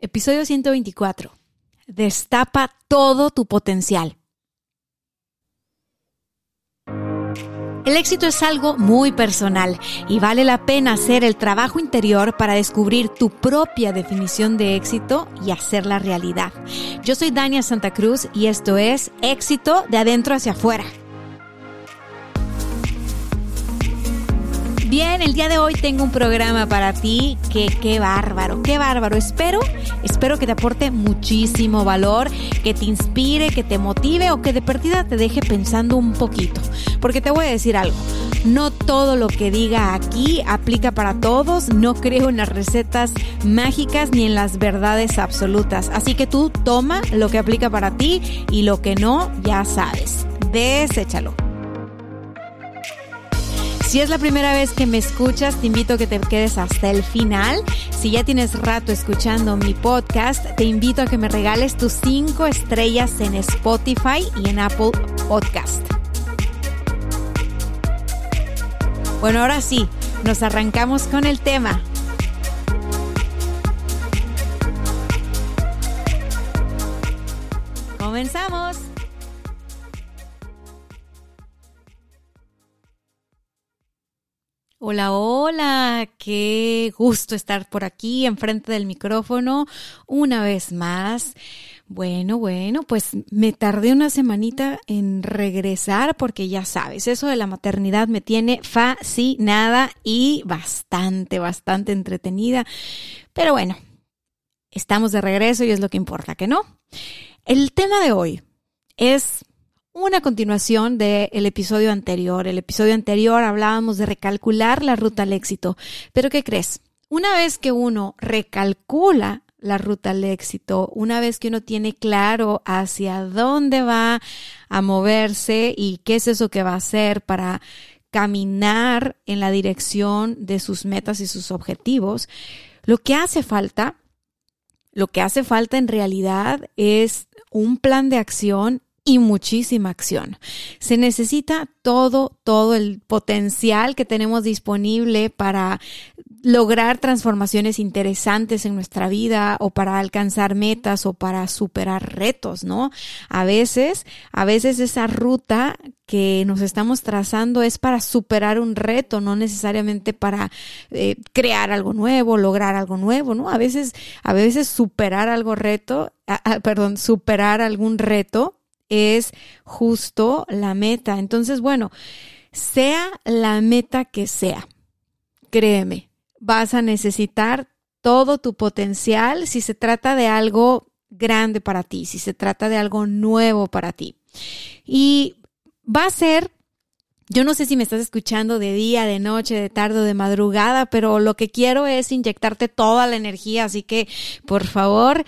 Episodio 124. Destapa todo tu potencial. El éxito es algo muy personal y vale la pena hacer el trabajo interior para descubrir tu propia definición de éxito y hacerla realidad. Yo soy Dania Santa Cruz y esto es Éxito de adentro hacia afuera. Bien, el día de hoy tengo un programa para ti que qué bárbaro, qué bárbaro. Espero, espero que te aporte muchísimo valor, que te inspire, que te motive o que de perdida te deje pensando un poquito. Porque te voy a decir algo, no todo lo que diga aquí aplica para todos, no creo en las recetas mágicas ni en las verdades absolutas. Así que tú toma lo que aplica para ti y lo que no, ya sabes. Deséchalo. Si es la primera vez que me escuchas, te invito a que te quedes hasta el final. Si ya tienes rato escuchando mi podcast, te invito a que me regales tus cinco estrellas en Spotify y en Apple Podcast. Bueno, ahora sí, nos arrancamos con el tema. Comenzamos. Hola, hola, qué gusto estar por aquí enfrente del micrófono una vez más. Bueno, bueno, pues me tardé una semanita en regresar porque ya sabes, eso de la maternidad me tiene fascinada y bastante, bastante entretenida. Pero bueno, estamos de regreso y es lo que importa, ¿que no? El tema de hoy es una continuación del episodio anterior. El episodio anterior hablábamos de recalcular la ruta al éxito. Pero ¿qué crees? Una vez que uno recalcula la ruta al éxito, una vez que uno tiene claro hacia dónde va a moverse y qué es eso que va a hacer para caminar en la dirección de sus metas y sus objetivos, lo que hace falta, lo que hace falta en realidad es un plan de acción y muchísima acción. Se necesita todo, todo el potencial que tenemos disponible para lograr transformaciones interesantes en nuestra vida o para alcanzar metas o para superar retos, ¿no? A veces, a veces esa ruta que nos estamos trazando es para superar un reto, no necesariamente para eh, crear algo nuevo, lograr algo nuevo, ¿no? A veces, a veces superar algo reto, perdón, superar algún reto es justo la meta. Entonces, bueno, sea la meta que sea, créeme, vas a necesitar todo tu potencial si se trata de algo grande para ti, si se trata de algo nuevo para ti. Y va a ser yo no sé si me estás escuchando de día, de noche, de tarde o de madrugada, pero lo que quiero es inyectarte toda la energía, así que por favor,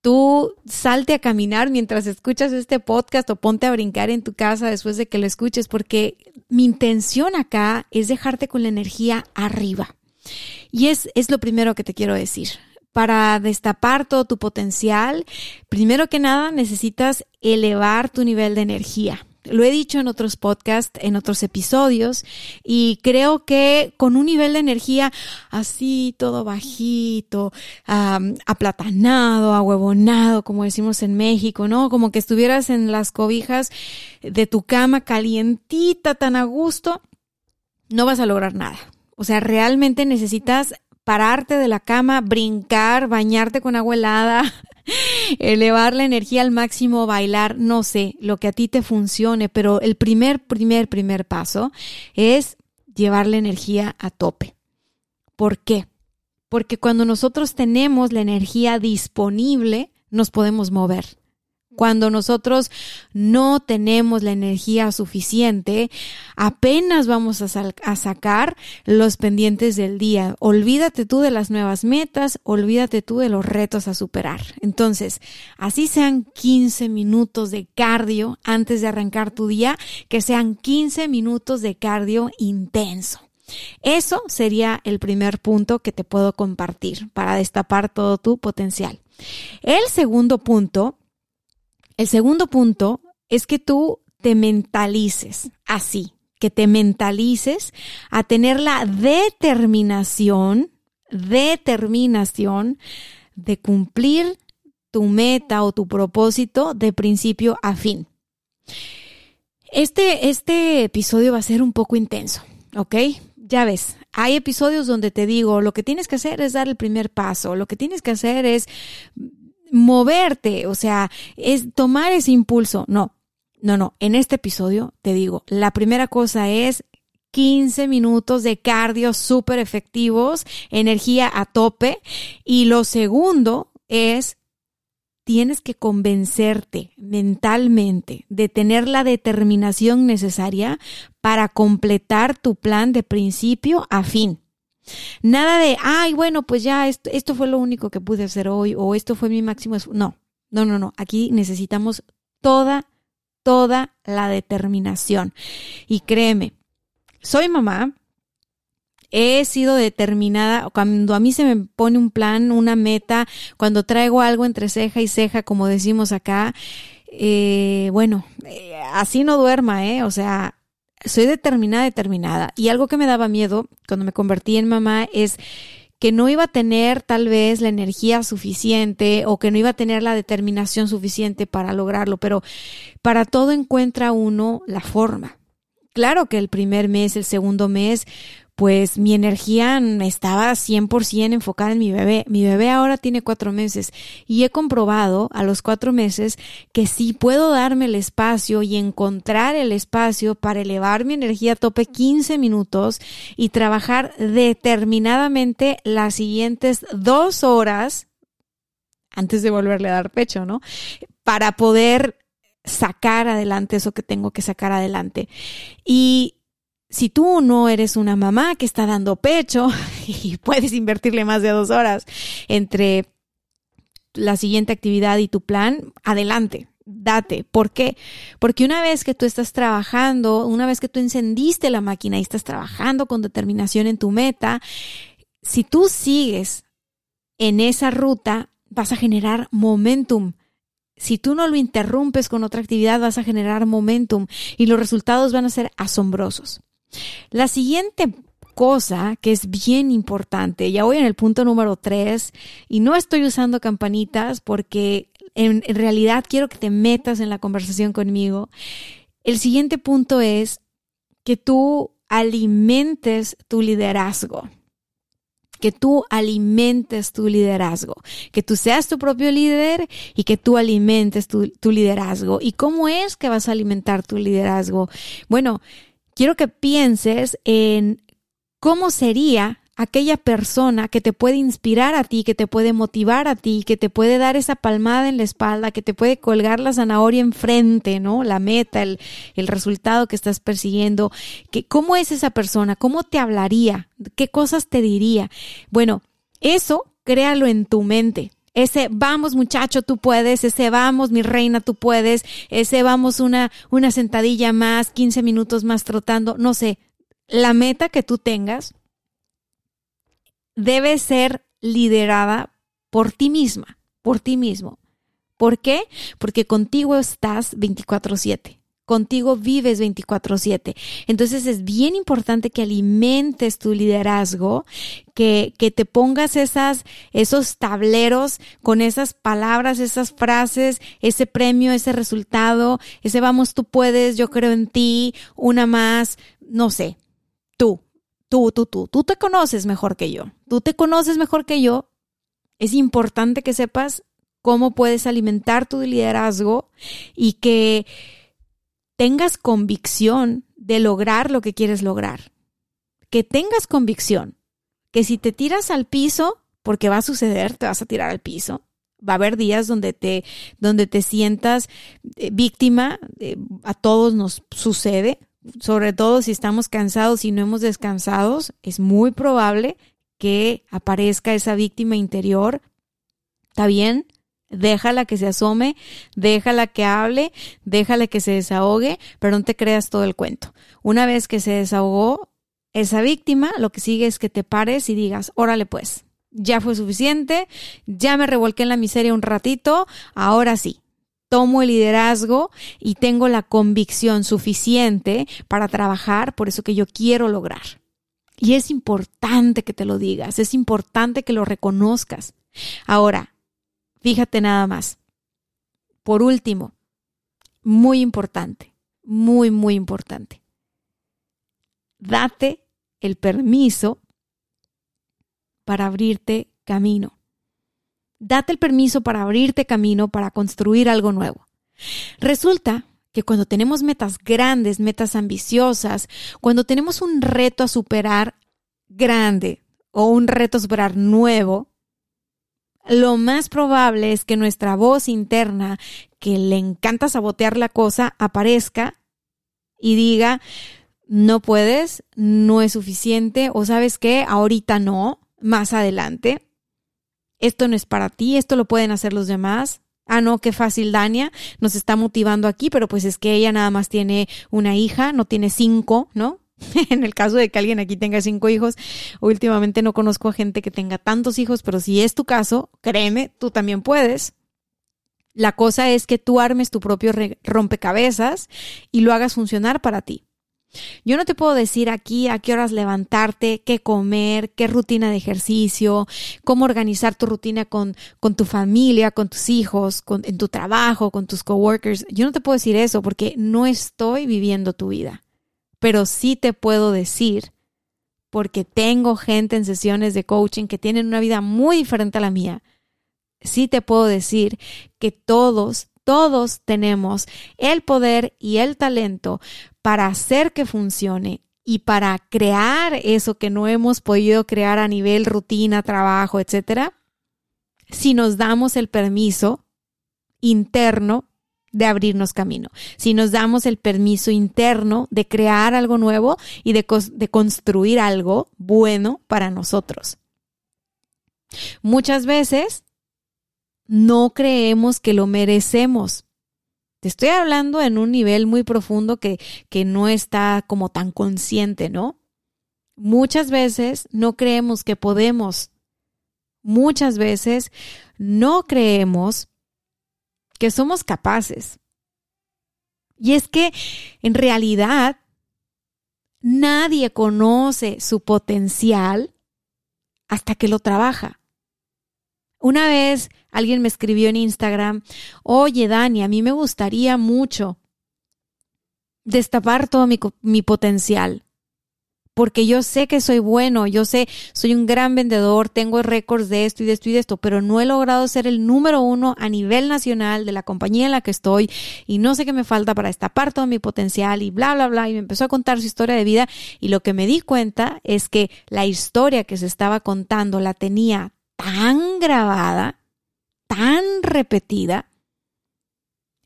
tú salte a caminar mientras escuchas este podcast o ponte a brincar en tu casa después de que lo escuches, porque mi intención acá es dejarte con la energía arriba. Y es, es lo primero que te quiero decir. Para destapar todo tu potencial, primero que nada necesitas elevar tu nivel de energía. Lo he dicho en otros podcasts, en otros episodios, y creo que con un nivel de energía así, todo bajito, aplatanado, ahuevonado, como decimos en México, ¿no? Como que estuvieras en las cobijas de tu cama calientita, tan a gusto, no vas a lograr nada. O sea, realmente necesitas pararte de la cama, brincar, bañarte con agua helada, elevar la energía al máximo, bailar, no sé, lo que a ti te funcione, pero el primer, primer, primer paso es llevar la energía a tope. ¿Por qué? Porque cuando nosotros tenemos la energía disponible, nos podemos mover. Cuando nosotros no tenemos la energía suficiente, apenas vamos a, sacar los pendientes del día. Olvídate tú de las nuevas metas, olvídate tú de los retos a superar. Entonces, así sean 15 minutos de cardio antes de arrancar tu día, que sean 15 minutos de cardio intenso. Eso sería el primer punto que te puedo compartir para destapar todo tu potencial. El segundo punto el segundo punto es que tú te mentalices así, que te mentalices a tener la determinación, determinación de cumplir tu meta o tu propósito de principio a fin. Este, este episodio va a ser un poco intenso, ¿ok? Ya ves, hay episodios donde te digo, lo que tienes que hacer es dar el primer paso, lo que tienes que hacer es moverte, o sea, es tomar ese impulso. No, no, no. En este episodio te digo, la primera cosa es 15 minutos de cardio súper efectivos, energía a tope. Y lo segundo es, tienes que convencerte mentalmente de tener la determinación necesaria para completar tu plan de principio a fin. Nada de, ay, bueno, pues ya esto, esto fue lo único que pude hacer hoy o esto fue mi máximo. No, no, no, no. Aquí necesitamos toda, toda la determinación. Y créeme, soy mamá, he sido determinada, cuando a mí se me pone un plan, una meta, cuando traigo algo entre ceja y ceja, como decimos acá, eh, bueno, eh, así no duerma, ¿eh? O sea, soy determinada, determinada. Y algo que me daba miedo cuando me convertí en mamá es que no iba a tener tal vez la energía suficiente o que no iba a tener la determinación suficiente para lograrlo, pero para todo encuentra uno la forma. Claro que el primer mes, el segundo mes, pues mi energía estaba 100% enfocada en mi bebé. Mi bebé ahora tiene cuatro meses y he comprobado a los cuatro meses que sí puedo darme el espacio y encontrar el espacio para elevar mi energía a tope 15 minutos y trabajar determinadamente las siguientes dos horas antes de volverle a dar pecho, ¿no? Para poder sacar adelante eso que tengo que sacar adelante. Y si tú no eres una mamá que está dando pecho y puedes invertirle más de dos horas entre la siguiente actividad y tu plan, adelante, date. ¿Por qué? Porque una vez que tú estás trabajando, una vez que tú encendiste la máquina y estás trabajando con determinación en tu meta, si tú sigues en esa ruta, vas a generar momentum. Si tú no lo interrumpes con otra actividad, vas a generar momentum y los resultados van a ser asombrosos. La siguiente cosa que es bien importante, ya voy en el punto número tres y no estoy usando campanitas porque en, realidad quiero que te metas en la conversación conmigo. El siguiente punto es que tú alimentes tu liderazgo que tú alimentes tu liderazgo, que tú seas tu propio líder y que tú alimentes tu, tu, liderazgo. ¿Y cómo es que vas a alimentar tu liderazgo? Bueno, quiero que pienses en cómo sería aquella persona que te puede inspirar a ti, que te puede motivar a ti, que te puede dar esa palmada en la espalda, que te puede colgar la zanahoria enfrente, ¿no? La meta, el, resultado que estás persiguiendo. Que, ¿Cómo es esa persona? ¿Cómo te hablaría? ¿Qué cosas te diría? Bueno, eso créalo en tu mente. Ese vamos muchacho, tú puedes, ese vamos mi reina, tú puedes, ese vamos una, una sentadilla más, 15 minutos más trotando, no sé. La meta que tú tengas debe ser liderada por ti misma, por ti mismo. ¿Por qué? Porque contigo estás 24/7 contigo vives 24/7. Entonces es bien importante que alimentes tu liderazgo, que, que, te pongas esas, esos tableros con esas palabras, esas frases, ese premio, ese resultado, ese vamos, tú puedes, yo creo en ti, una más, no sé, tú, tú, tú, tú, tú te conoces mejor que yo, tú te conoces mejor que yo. Es importante que sepas cómo puedes alimentar tu liderazgo y que tengas convicción de lograr lo que quieres lograr. Que tengas convicción que si te tiras al piso, porque va a suceder, te vas a tirar al piso, Va a haber días donde te, donde te sientas eh, víctima, eh, a todos nos sucede, sobre todo si estamos cansados y no hemos descansado, es muy probable que aparezca esa víctima interior. ¿Está bien? Déjala que se asome, déjala que hable, déjala que se desahogue, pero no te creas todo el cuento. Una vez que se desahogó esa víctima, lo que sigue es que te pares y digas, órale pues, ya fue suficiente, ya me revolqué en la miseria un ratito, ahora sí, tomo el liderazgo y tengo la convicción suficiente para trabajar por eso que yo quiero lograr. Y es importante que te lo digas, es importante que lo reconozcas. Ahora, fíjate nada más. Por último, muy importante, muy, muy importante. Date el permiso para abrirte camino. Date el permiso para abrirte camino para construir algo nuevo. Resulta que cuando tenemos metas grandes, metas ambiciosas, cuando tenemos un reto a superar grande o un reto a superar nuevo, lo más probable es que nuestra voz interna, que le encanta sabotear la cosa, aparezca y diga, no puedes, no es suficiente, o sabes qué, ahorita no, más adelante. Esto no es para ti, esto lo pueden hacer los demás. Ah, no, qué fácil, Dania nos está motivando aquí, pero pues es que ella nada más tiene una hija, no tiene cinco, ¿no? en el caso de que alguien aquí tenga cinco hijos, últimamente no conozco a gente que tenga tantos hijos, pero si es tu caso, créeme, tú también puedes. La cosa es que tú armes tu propio rompecabezas y lo hagas funcionar para ti. Yo no te puedo decir aquí a qué horas levantarte, qué comer, qué rutina de ejercicio, cómo organizar tu rutina con, con tu familia, con tus hijos, con, en tu trabajo, con tus coworkers. Yo no te puedo decir eso porque no estoy viviendo tu vida. Pero sí te puedo decir, porque tengo gente en sesiones de coaching que tienen una vida muy diferente a la mía, sí te puedo decir que todos todos tenemos el poder y el talento para hacer que funcione y para crear eso que no hemos podido crear a nivel rutina, trabajo, etcétera, si nos damos el permiso interno de abrirnos camino, si nos damos el permiso interno de crear algo nuevo y de, de construir algo bueno para nosotros. Muchas veces no creemos que lo merecemos. Te estoy hablando en un nivel muy profundo que, que no está como tan consciente, ¿no? Muchas veces no creemos que podemos. Muchas veces no creemos que somos capaces. Y es que en realidad nadie conoce su potencial hasta que lo trabaja. Una vez alguien me escribió en Instagram, oye Dani, a mí me gustaría mucho destapar todo mi, mi, potencial, porque yo sé que soy bueno, yo sé, soy un gran vendedor, tengo récords de esto y de esto y de esto, pero no he logrado ser el número uno a nivel nacional de la compañía en la que estoy y no sé qué me falta para destapar todo mi potencial y bla, bla, bla. Y me empezó a contar su historia de vida y lo que me di cuenta es que la historia que se estaba contando la tenía tan grabada, tan repetida.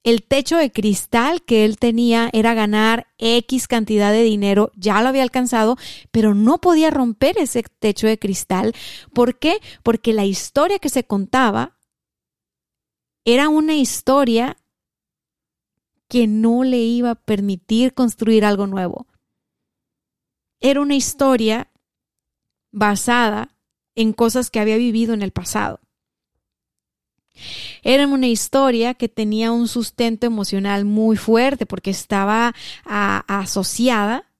El techo de cristal que él tenía era ganar X cantidad de dinero, ya lo había alcanzado, pero no podía romper ese techo de cristal. ¿Por qué? Porque la historia que se contaba era una historia que no le iba a permitir construir algo nuevo. Era una historia basada en cosas que había vivido en el pasado. Era una historia que tenía un sustento emocional muy fuerte porque estaba asociada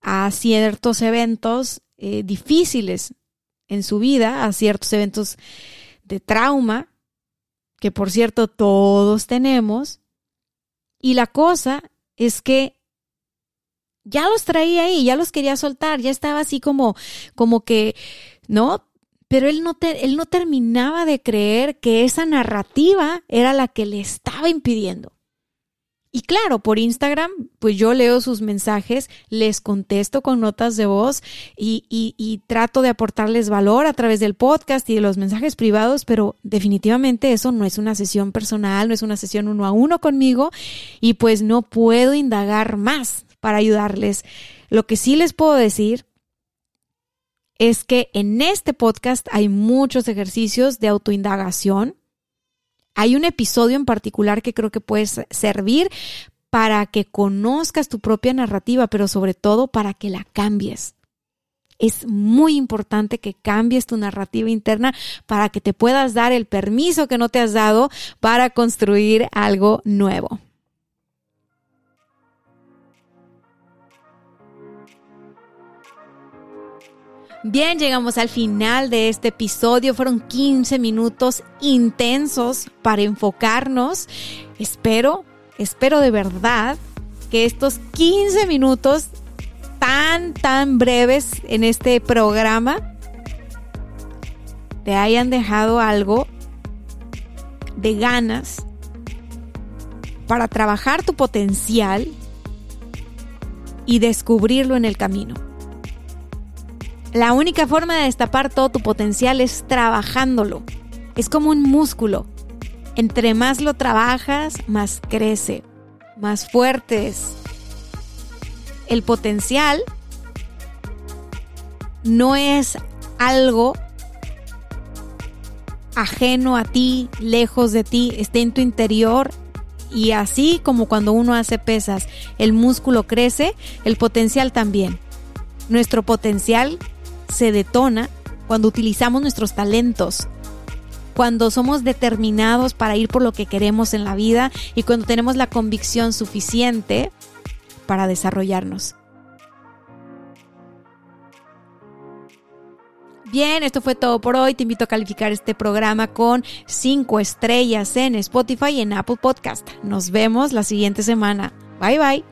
a ciertos eventos eh, difíciles en su vida, a ciertos eventos de trauma, que por cierto todos tenemos. Y la cosa es que ya los traía ahí, ya los quería soltar, ya estaba así como, como que ¿no? Pero él no, él no terminaba de creer que esa narrativa era la que le estaba impidiendo. Y claro, por Instagram, pues yo leo sus mensajes, les contesto con notas de voz y, y, trato de aportarles valor a través del podcast y de los mensajes privados, pero definitivamente eso no es una sesión personal, no es una sesión uno a uno conmigo y pues no puedo indagar más para ayudarles. Lo que sí les puedo decir es que en este podcast hay muchos ejercicios de autoindagación hay un episodio en particular que creo que puede servir para que conozcas tu propia narrativa, pero sobre todo para que la cambies. Es muy importante que cambies tu narrativa interna para que te puedas dar el permiso que no te has dado para construir algo nuevo. Bien, llegamos al final de este episodio. Fueron 15 minutos intensos para enfocarnos. Espero, espero de verdad que estos 15 minutos tan, tan breves en este programa te hayan dejado algo de ganas para trabajar tu potencial y descubrirlo en el camino. La única forma de destapar todo tu potencial es trabajándolo. Es como un músculo. Entre más lo trabajas, más crece, más fuertes. El potencial no es algo ajeno a ti, lejos de ti, está en tu interior. Y así como cuando uno hace pesas, el músculo crece, el potencial también. Nuestro potencial se detona cuando utilizamos nuestros talentos, cuando somos determinados para ir por lo que queremos en la vida y cuando tenemos la convicción suficiente para desarrollarnos. Bien, esto fue todo por hoy. Te invito a calificar este programa con 5 estrellas en Spotify y en Apple Podcast. Nos vemos la siguiente semana. Bye bye.